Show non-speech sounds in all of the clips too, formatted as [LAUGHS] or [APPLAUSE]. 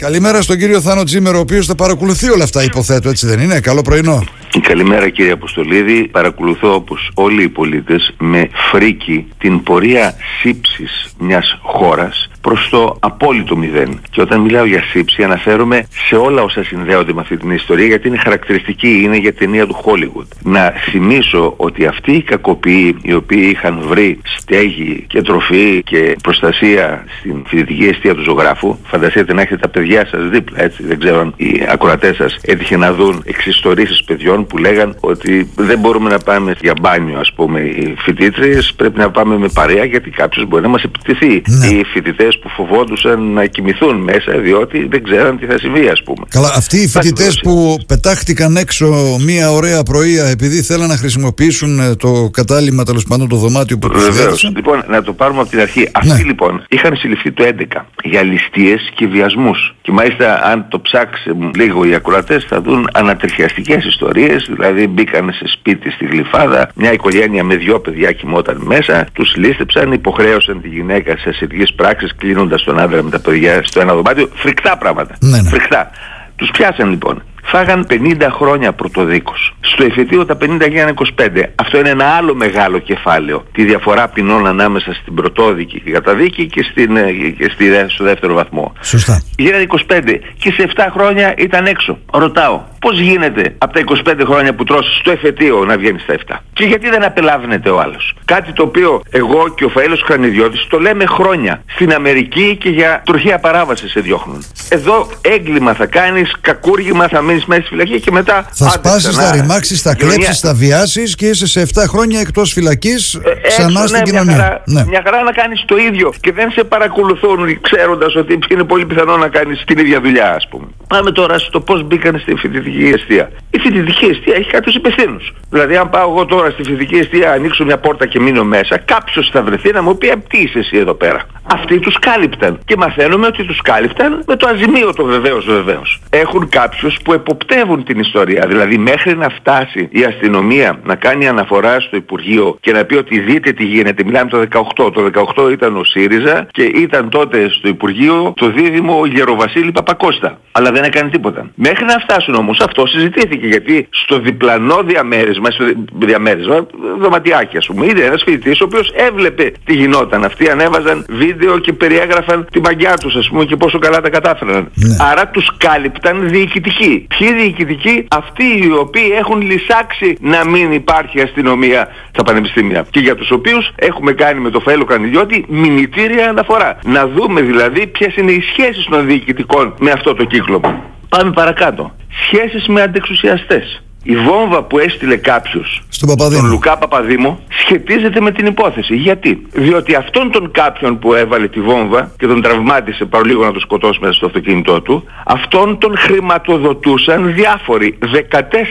Καλημέρα στον κύριο Θάνο Τζίμερο, ο οποίος θα παρακολουθεί όλα αυτά, υποθέτω, έτσι δεν είναι; Καλό πρωινό. Καλημέρα κύριε Αποστολίδη. Παρακολουθώ όπως όλοι οι πολίτες με φρίκι την πορεία σύψης μιας χώρας προς το απόλυτο μηδέν. Και όταν μιλάω για σύψη αναφέρομαι σε όλα όσα συνδέονται με αυτή την ιστορία γιατί είναι χαρακτηριστική, είναι για ταινία του Hollywood. Να θυμίσω ότι αυτοί οι κακοποιοί οι οποίοι είχαν βρει στέγη και τροφή και προστασία στην φοιτητική αιστεία του ζωγράφου, φανταστείτε να έχετε τα παιδιά σας δίπλα, έτσι, δεν ξέρω αν οι ακροατές σας έτυχε να δουν εξιστορήσεις παιδιών που λέγαν ότι δεν μπορούμε να πάμε για μπάνιο ας πούμε οι φοιτήτριες, πρέπει να πάμε με παρέα γιατί κάποιος μπορεί να μας επιτεθεί. Ναι. Οι φοιτητές που φοβόντουσαν να κοιμηθούν μέσα διότι δεν ξέραν τι θα συμβεί ας πούμε. Καλά, αυτοί οι φοιτητές που πετάχτηκαν έξω μία ωραία πρωία επειδή θέλαν να χρησιμοποιήσουν ε, το κατάλημα τέλος πάντων το δωμάτιο που τους έδωσαν. Λοιπόν, να το πάρουμε από την αρχή. Αυτοί ναι. λοιπόν είχαν συλληφθεί το 11 για ληστείες και βιασμούς. Και μάλιστα αν το ψάξουν λίγο οι ακροατές θα δουν ανατριχιαστικές ιστορίες, δηλαδή μπήκαν σε σπίτι στη Γλυφάδα, μια οικογένεια με δυο παιδιά κοιμόταν μέσα, τους λίστεψαν, υποχρέωσαν τη γυναίκα σε ασυργείς πράξεις κλείνοντας τον άντρα με τα παιδιά στο ένα δωμάτιο, φρικτά πράγματα, ναι, ναι. φρικτά. Τους πιάσαν λοιπόν φάγαν 50 χρόνια πρωτοδίκως. Στο εφετείο τα 50 γίνανε 25. Αυτό είναι ένα άλλο μεγάλο κεφάλαιο. Τη διαφορά ποινών ανάμεσα στην πρωτόδικη και καταδίκη και, στην, ε, και στη, στο δεύτερο βαθμό. Σωστά. Γίνανε 25 και σε 7 χρόνια ήταν έξω. Ρωτάω, πώς γίνεται από τα 25 χρόνια που τρώσει στο εφετείο να βγαίνει στα 7. Και γιατί δεν απελάβνεται ο άλλος; Κάτι το οποίο εγώ και ο Φαΐλος Χρανιδιώτης το λέμε χρόνια. Στην Αμερική και για τροχία παράβαση σε διώχνουν. Εδώ έγκλημα θα κάνεις, κακούργημα θα μείνεις μέσα στη φυλακή και μετά... Θα σπάσεις, θα ρημάξεις, θα κλέψεις, θα βιάσεις και είσαι σε 7 χρόνια εκτός φυλακής ε, ξανά στην ναι, κοινωνία. Μια χαρά, ναι. μια χαρά να κάνεις το ίδιο και δεν σε παρακολουθούν ξέροντας ότι είναι πολύ πιθανό να κάνεις την ίδια δουλειά ας πούμε. Πάμε τώρα στο πώς μπήκαν στη φοιτητική αιστεία. Η φοιτητική αιστεία έχει κάποιους υπευθύνους. Δηλαδή αν πάω εγώ τώρα στη φοιτητική αιστεία, ανοίξω μια πόρτα και μείνω μέσα, κάποιος θα βρεθεί να μου πει τι είσαι εσύ εδώ πέρα. Αυτοί τους κάλυπταν. Και μαθαίνουμε ότι τους κάλυπταν με το αζημίωτο βεβαίως βεβαίως. Έχουν κάποιους που εποπτεύουν την ιστορία. Δηλαδή μέχρι να φτάσει η αστυνομία να κάνει αναφορά στο Υπουργείο και να πει ότι δείτε τι γίνεται. Μιλάμε το 18. Το 18 ήταν ο ΣΥΡΙΖΑ και ήταν τότε στο Υπουργείο το δίδυμο Γεροβασίλη Παπακώστα. Αλλά δεν έκανε τίποτα. Μέχρι να φτάσουν όμως αυτό συζητήθηκε γιατί στο διπλανό διαμέρισμα, στο διαμέρισμα, δωματιάκι ας πούμε, είδε ένας φοιτητής ο οποίος έβλεπε τι γινόταν. Αυτοί ανέβαζαν βίντεο και περιέγραφαν την παγκιά τους ας πούμε και πόσο καλά τα κατάφεραν. Ναι. Άρα τους κάλυπταν διοικητικοί. Ποιοι διοικητικοί, αυτοί οι οποίοι έχουν λυσάξει να μην υπάρχει αστυνομία στα πανεπιστήμια. Και για τους οποίους έχουμε κάνει με το Φαέλο Κανιδιώτη μηνυτήρια αναφορά. Να δούμε δηλαδή ποιες είναι οι σχέσεις των διοικητικών με αυτό το κύκλο. Πάμε παρακάτω. Σχέσεις με αντεξουσιαστές η βόμβα που έστειλε κάποιος στον τον Λουκά Παπαδήμο σχετίζεται με την υπόθεση. Γιατί; Διότι αυτόν τον κάποιον που έβαλε τη βόμβα και τον τραυμάτισε παρολίγο να τον σκοτώσει μέσα στο αυτοκίνητό του, αυτόν τον χρηματοδοτούσαν διάφοροι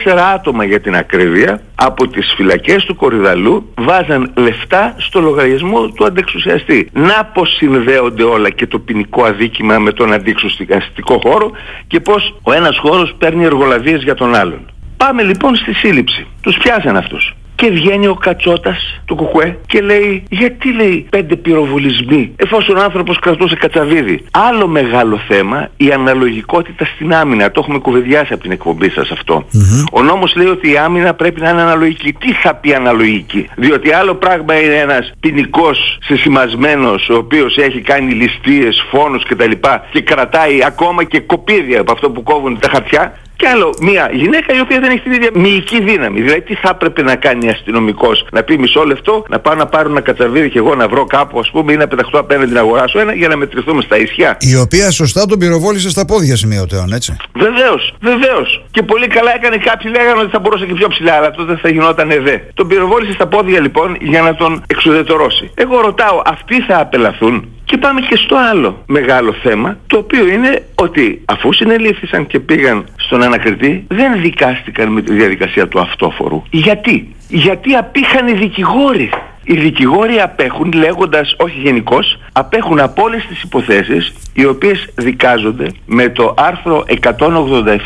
14 άτομα για την ακρίβεια από τις φυλακές του Κορυδαλού βάζαν λεφτά στο λογαριασμό του αντεξουσιαστή. Να πως συνδέονται όλα και το ποινικό αδίκημα με τον αντεξουσιαστικό χώρο και πως ο ένας χώρος παίρνει εργολαβίες για τον άλλον. Πάμε λοιπόν στη σύλληψη. Τους πιάσαν αυτούς. Και βγαίνει ο Κατσότας του Κουκουέ και λέει γιατί λέει πέντε πυροβολισμοί εφόσον ο άνθρωπος κρατούσε κατσαβίδι. Άλλο μεγάλο θέμα η αναλογικότητα στην άμυνα. Το έχουμε κουβεντιάσει από την εκπομπή σας αυτό. Ο νόμος λέει ότι η άμυνα πρέπει να είναι αναλογική. Τι θα πει αναλογική; Διότι άλλο πράγμα είναι ένας ποινικός συσημασμένος ο οποίος έχει κάνει ληστείες, φόνους κτλ. Και κρατάει ακόμα και κοπίδια από αυτό που κόβουν τα χαρτιά και άλλο, μια γυναίκα η οποία δεν έχει την ίδια μυϊκή δύναμη. Δηλαδή, τι θα έπρεπε να κάνει αστυνομικός, να πει μισό λεπτό, να πάω να πάρω ένα κατσαβίδι και εγώ να βρω κάπου, ας πούμε, ή να πεταχτώ απέναντι να αγοράσω ένα για να μετρηθούμε στα ισιά. Η οποία σωστά τον πυροβόλησε στα πόδια σημειωτέων, έτσι. Βεβαίως, βεβαίως. Και πολύ καλά έκανε κάποιοι λέγανε ότι θα μπορούσε και πιο ψηλά, αλλά τότε θα γινόταν εδέ. Τον πυροβόλησε στα πόδια λοιπόν για να τον εξουδετερώσει. Εγώ ρωτάω, αυτοί θα απελαθούν; Και πάμε και στο άλλο μεγάλο θέμα, το οποίο είναι ότι αφού συνελήφθησαν και πήγαν στον ανακριτή, δεν δικάστηκαν με τη διαδικασία του αυτόφορου. Γιατί; Γιατί απήχαν οι δικηγόροι. Οι δικηγόροι απέχουν λέγοντας, όχι γενικώς, απέχουν από όλες τις υποθέσεις οι οποίες δικάζονται με το άρθρο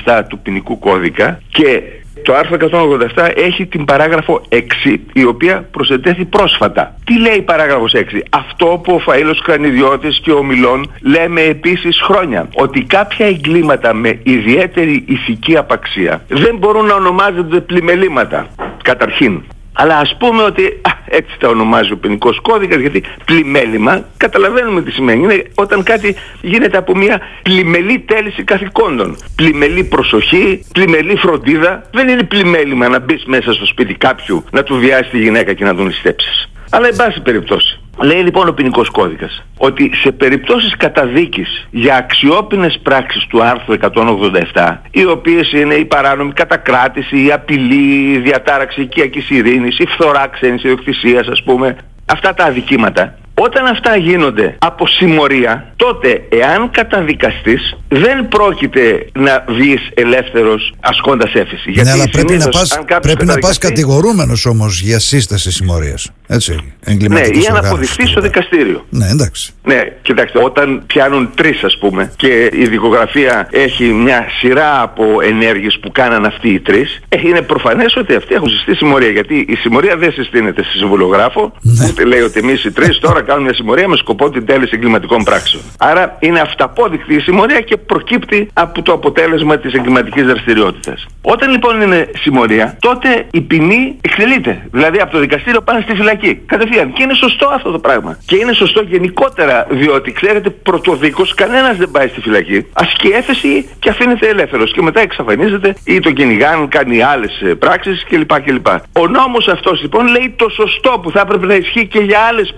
187 του ποινικού κώδικα και το άρθρο 187 έχει την παράγραφο 6 η οποία προσετέθη πρόσφατα. Τι λέει η παράγραφος 6. Αυτό που ο Φαΐλος Κρανιδιώτης και ο Μιλών λέμε επίσης χρόνια. Ότι κάποια εγκλήματα με ιδιαίτερη ηθική απαξία δεν μπορούν να ονομάζονται πλημελήματα. Καταρχήν. Αλλά ας πούμε ότι α, έτσι τα ονομάζει ο ποινικός κώδικας γιατί πλημέλημα καταλαβαίνουμε τι σημαίνει. Είναι όταν κάτι γίνεται από μια πλημελή τέληση καθηκόντων. Πλημελή προσοχή, πλημελή φροντίδα. Δεν είναι πλημέλημα να μπεις μέσα στο σπίτι κάποιου, να του βιάσει τη γυναίκα και να τον ληστέψεις. Αλλά εν πάση περιπτώσει. Λέει λοιπόν ο ποινικός κώδικας ότι σε περιπτώσεις καταδίκης για αξιόπινες πράξεις του άρθρου 187 οι οποίες είναι η παράνομη κατακράτηση, η απειλή, η διατάραξη οικιακής ειρήνης, η φθορά ξένης ιδιοκτησίας ας πούμε αυτά τα αδικήματα όταν αυτά γίνονται από συμμορία, τότε εάν καταδικαστείς δεν πρόκειται να βγεις ελεύθερος ασκώντας έφεση. Ναι, Γιατί αλλά πρέπει να πας, πρέπει να πας κατηγορούμενος όμως για σύσταση συμμορίας. Έτσι, ναι, ή να αποδειχθεί στο δικαστήριο. Ναι, εντάξει. Ναι, κοιτάξτε, όταν πιάνουν τρεις ας πούμε και η δικογραφία έχει μια σειρά από ενέργειες που κάναν αυτοί οι τρεις, ε, είναι προφανές ότι αυτοί έχουν συστήσει συμμορία. Γιατί η συμμορία δεν συστήνεται στη συμβολογράφο, ναι. ούτε λέει ότι εμείς οι τρεις τώρα κάνουν μια συμμορία με σκοπό την τέλεση εγκληματικών πράξεων. Άρα είναι αυταπόδεικτη η συμμορία και προκύπτει από το αποτέλεσμα της εγκληματικής δραστηριότητας. Όταν λοιπόν είναι συμμορία, τότε η ποινή εξελείται. Δηλαδή από το δικαστήριο πάνε στη φυλακή. Κατευθείαν. Και είναι σωστό αυτό το πράγμα. Και είναι σωστό γενικότερα, διότι ξέρετε, πρωτοδίκως κανένας δεν πάει στη φυλακή. Ασκεί έφεση και αφήνεται ελεύθερος. Και μετά εξαφανίζεται ή το κυνηγάν, κάνει άλλες ε, πράξεις κλπ. κλπ. Ο νόμος αυτός λοιπόν λέει το σωστό που θα έπρεπε να ισχύει και για άλλες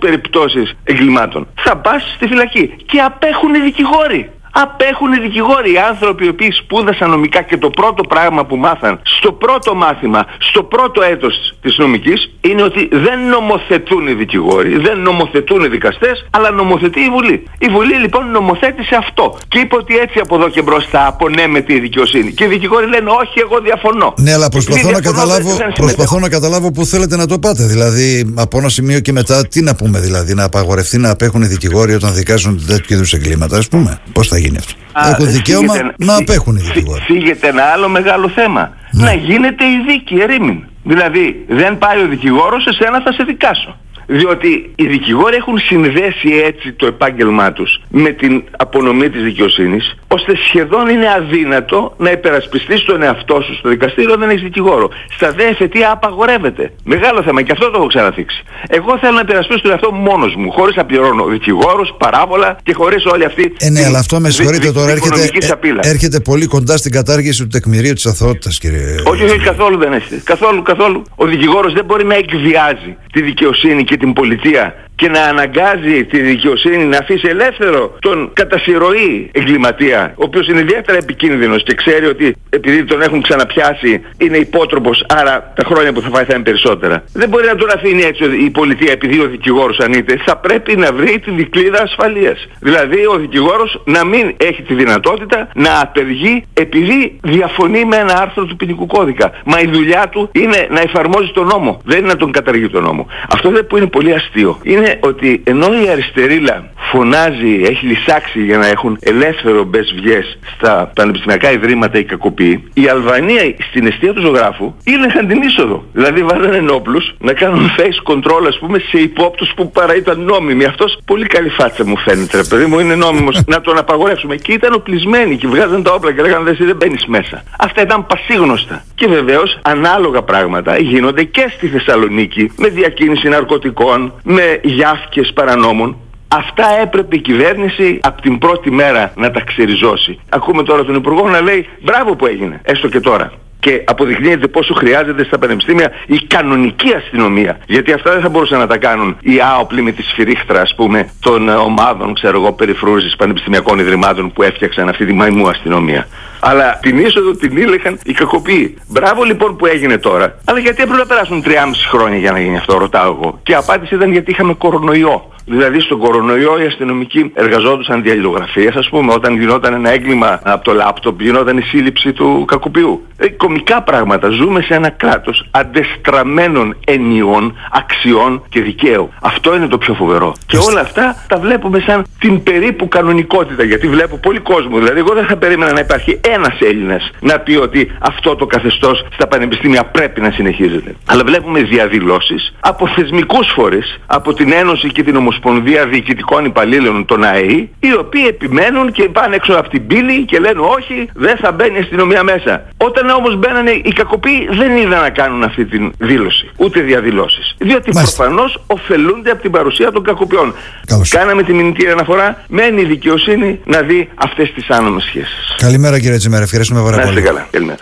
περιπτώσεις εγκλημάτων. Θα πας στη φυλακή και απέχουν οι δικηγόροι απέχουν οι δικηγόροι, οι άνθρωποι οι οποίοι σπούδασαν νομικά και το πρώτο πράγμα που μάθαν στο πρώτο μάθημα, στο πρώτο έτος της νομικής είναι ότι δεν νομοθετούν οι δικηγόροι, δεν νομοθετούν οι δικαστές, αλλά νομοθετεί η Βουλή. Η Βουλή λοιπόν νομοθέτησε αυτό και είπε ότι έτσι από εδώ και μπροστά απονέμεται η δικαιοσύνη. Και οι δικηγόροι λένε όχι εγώ διαφωνώ. Ναι αλλά προσπαθώ, να καταλάβω, προσπαθώ να καταλάβω που θέλετε να το πάτε. Δηλαδή από ένα σημείο και μετά τι να πούμε δηλαδή, να απαγορευτεί να απέχουν οι δικηγόροι όταν δικάζουν τέτοιου είδους εγκλήματα ας πούμε; Πώς θα γίνει; Αυτό. Έχουν δικαίωμα να απέχουν οι δικηγόροι. Φύγεται ένα άλλο μεγάλο θέμα. Ναι. Να γίνεται η δίκη ερήμην. Δηλαδή δεν πάει ο δικηγόρος, εσένα θα σε δικάσω διότι οι δικηγόροι έχουν συνδέσει έτσι το επάγγελμά τους με την απονομή της δικαιοσύνης ώστε σχεδόν είναι αδύνατο να υπερασπιστείς τον εαυτό σου στο δικαστήριο δεν έχεις δικηγόρο. Στα δε εφετεία απαγορεύεται. Μεγάλο θέμα και αυτό το έχω ξαναθήξει. Εγώ θέλω να υπερασπίσω τον εαυτό μου μόνος μου χωρίς να πληρώνω δικηγόρους, παράβολα και χωρίς όλη αυτή ε, ναι, αλλά αυτό με συγχωρείτε τώρα έρχεται, ε, έρχεται πολύ κοντά στην κατάργηση του τεκμηρίου της αθωότητας κύριε. Όχι, όχι, καθόλου δεν έχει. Καθόλου, καθόλου. Ο δικηγόρος δεν μπορεί να εκβιάζει τη δικαιοσύνη και την πολιτεία και να αναγκάζει τη δικαιοσύνη να αφήσει ελεύθερο τον κατά συρροή εγκληματία, ο οποίος είναι ιδιαίτερα επικίνδυνος και ξέρει ότι επειδή τον έχουν ξαναπιάσει είναι υπότροπος, άρα τα χρόνια που θα φάει θα είναι περισσότερα. Δεν μπορεί να τον αφήνει έτσι η πολιτεία επειδή ο δικηγόρος ανείται. Θα πρέπει να βρει τη δικλίδα ασφαλείας. Δηλαδή ο δικηγόρος να μην έχει τη δυνατότητα να απεργεί επειδή διαφωνεί με ένα άρθρο του ποινικού κώδικα. Μα η δουλειά του είναι να εφαρμόζει τον νόμο, δεν είναι να τον καταργεί τον νόμο. Αυτό δεν που είναι πολύ αστείο είναι ότι ενώ η αριστερίλα φωνάζει, έχει λυσάξει για να έχουν ελεύθερο μπες βγες στα πανεπιστημιακά ιδρύματα ή κακοποιεί, η Αλβανία στην αιστεία του ζωγράφου ήλεγχαν την είσοδο. Δηλαδή βάζανε ενόπλους να κάνουν face control ας πούμε σε υπόπτους που παρά ήταν νόμιμοι. Αυτός πολύ καλή φάτσα μου φαίνεται ρε παιδί μου, είναι νόμιμος [LAUGHS] να τον απαγορεύσουμε. Και ήταν οπλισμένοι και βγάζαν τα όπλα και λέγανε δεν μπαίνεις μέσα. Αυτά ήταν πασίγνωστα. Και βεβαίως ανάλογα πράγματα γίνονται και στη Θεσσαλονίκη με διακίνηση ναρκωτικών, με γιάφκες παρανόμων. Αυτά έπρεπε η κυβέρνηση από την πρώτη μέρα να τα ξεριζώσει. Ακούμε τώρα τον Υπουργό να λέει μπράβο που έγινε, έστω και τώρα και αποδεικνύεται πόσο χρειάζεται στα πανεπιστήμια η κανονική αστυνομία. Γιατί αυτά δεν θα μπορούσαν να τα κάνουν οι άοπλοι με τη σφυρίχτρα, ας πούμε, των ομάδων, ξέρω εγώ, περιφρούρησης πανεπιστημιακών ιδρυμάτων που έφτιαξαν αυτή τη μαϊμού αστυνομία. Αλλά την είσοδο την ήλεγαν οι κακοποιοί. Μπράβο λοιπόν που έγινε τώρα. Αλλά γιατί έπρεπε να περάσουν 3,5 χρόνια για να γίνει αυτό, ρωτάω εγώ. Και η απάντηση ήταν γιατί είχαμε κορονοϊό. Δηλαδή στον κορονοϊό οι αστυνομικοί εργαζόντουσαν διαλληλογραφίες ας πούμε όταν γινόταν ένα έγκλημα από το λάπτοπ γινόταν η σύλληψη του κακοποιού. Ε, κομικά πράγματα. Ζούμε σε ένα κράτος αντεστραμμένων ενιών, αξιών και δικαίου. Αυτό είναι το πιο φοβερό. Και όλα αυτά τα βλέπουμε σαν την περίπου κανονικότητα γιατί βλέπω πολύ κόσμο. Δηλαδή εγώ δεν θα περίμενα να υπάρχει ένας Έλληνας να πει ότι αυτό το καθεστώς στα πανεπιστήμια πρέπει να συνεχίζεται. Αλλά βλέπουμε διαδηλώσεις από θεσμικούς φορείς, από την Ένωση και την Ομοσπονδία Διοικητικών Υπαλλήλων των ΑΕΗ, οι οποίοι επιμένουν και πάνε έξω από την πύλη και λένε όχι, δεν θα μπαίνει η αστυνομία μέσα. Όταν όμως μπαίνανε οι κακοποιοί δεν είδαν να κάνουν αυτή τη δήλωση, ούτε διαδηλώσεις. Διότι Μάλιστα. προφανώς ωφελούνται από την παρουσία των κακοποιών. Καλώς. Κάναμε τη μηνυτήρια αναφορά, μένει η δικαιοσύνη να δει αυτές τις άνομες σχέσεις. Καλημέρα κύριε Τσιμέρα, ευχαριστούμε πάρα πολύ. καλά. Καλημέρα.